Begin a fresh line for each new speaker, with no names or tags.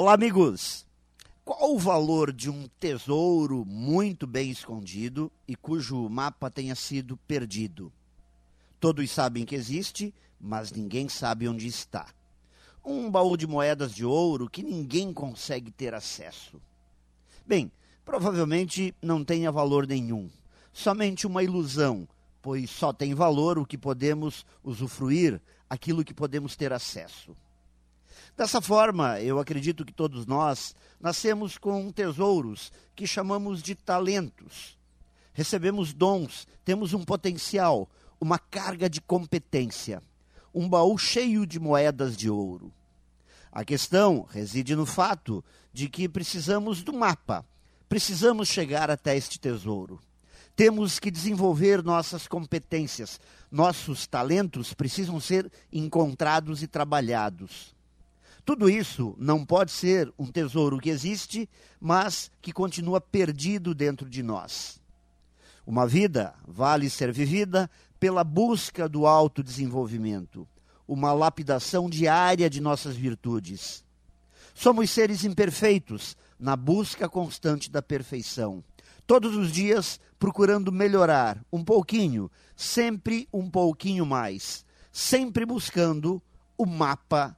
Olá, amigos! Qual o valor de um tesouro muito bem escondido e cujo mapa tenha sido perdido? Todos sabem que existe, mas ninguém sabe onde está. Um baú de moedas de ouro que ninguém consegue ter acesso. Bem, provavelmente não tenha valor nenhum, somente uma ilusão, pois só tem valor o que podemos usufruir, aquilo que podemos ter acesso. Dessa forma, eu acredito que todos nós nascemos com tesouros que chamamos de talentos. Recebemos dons, temos um potencial, uma carga de competência, um baú cheio de moedas de ouro. A questão reside no fato de que precisamos do mapa, precisamos chegar até este tesouro. Temos que desenvolver nossas competências, nossos talentos precisam ser encontrados e trabalhados. Tudo isso não pode ser um tesouro que existe, mas que continua perdido dentro de nós. Uma vida vale ser vivida pela busca do autodesenvolvimento, uma lapidação diária de nossas virtudes. Somos seres imperfeitos na busca constante da perfeição. Todos os dias procurando melhorar um pouquinho, sempre um pouquinho mais, sempre buscando o mapa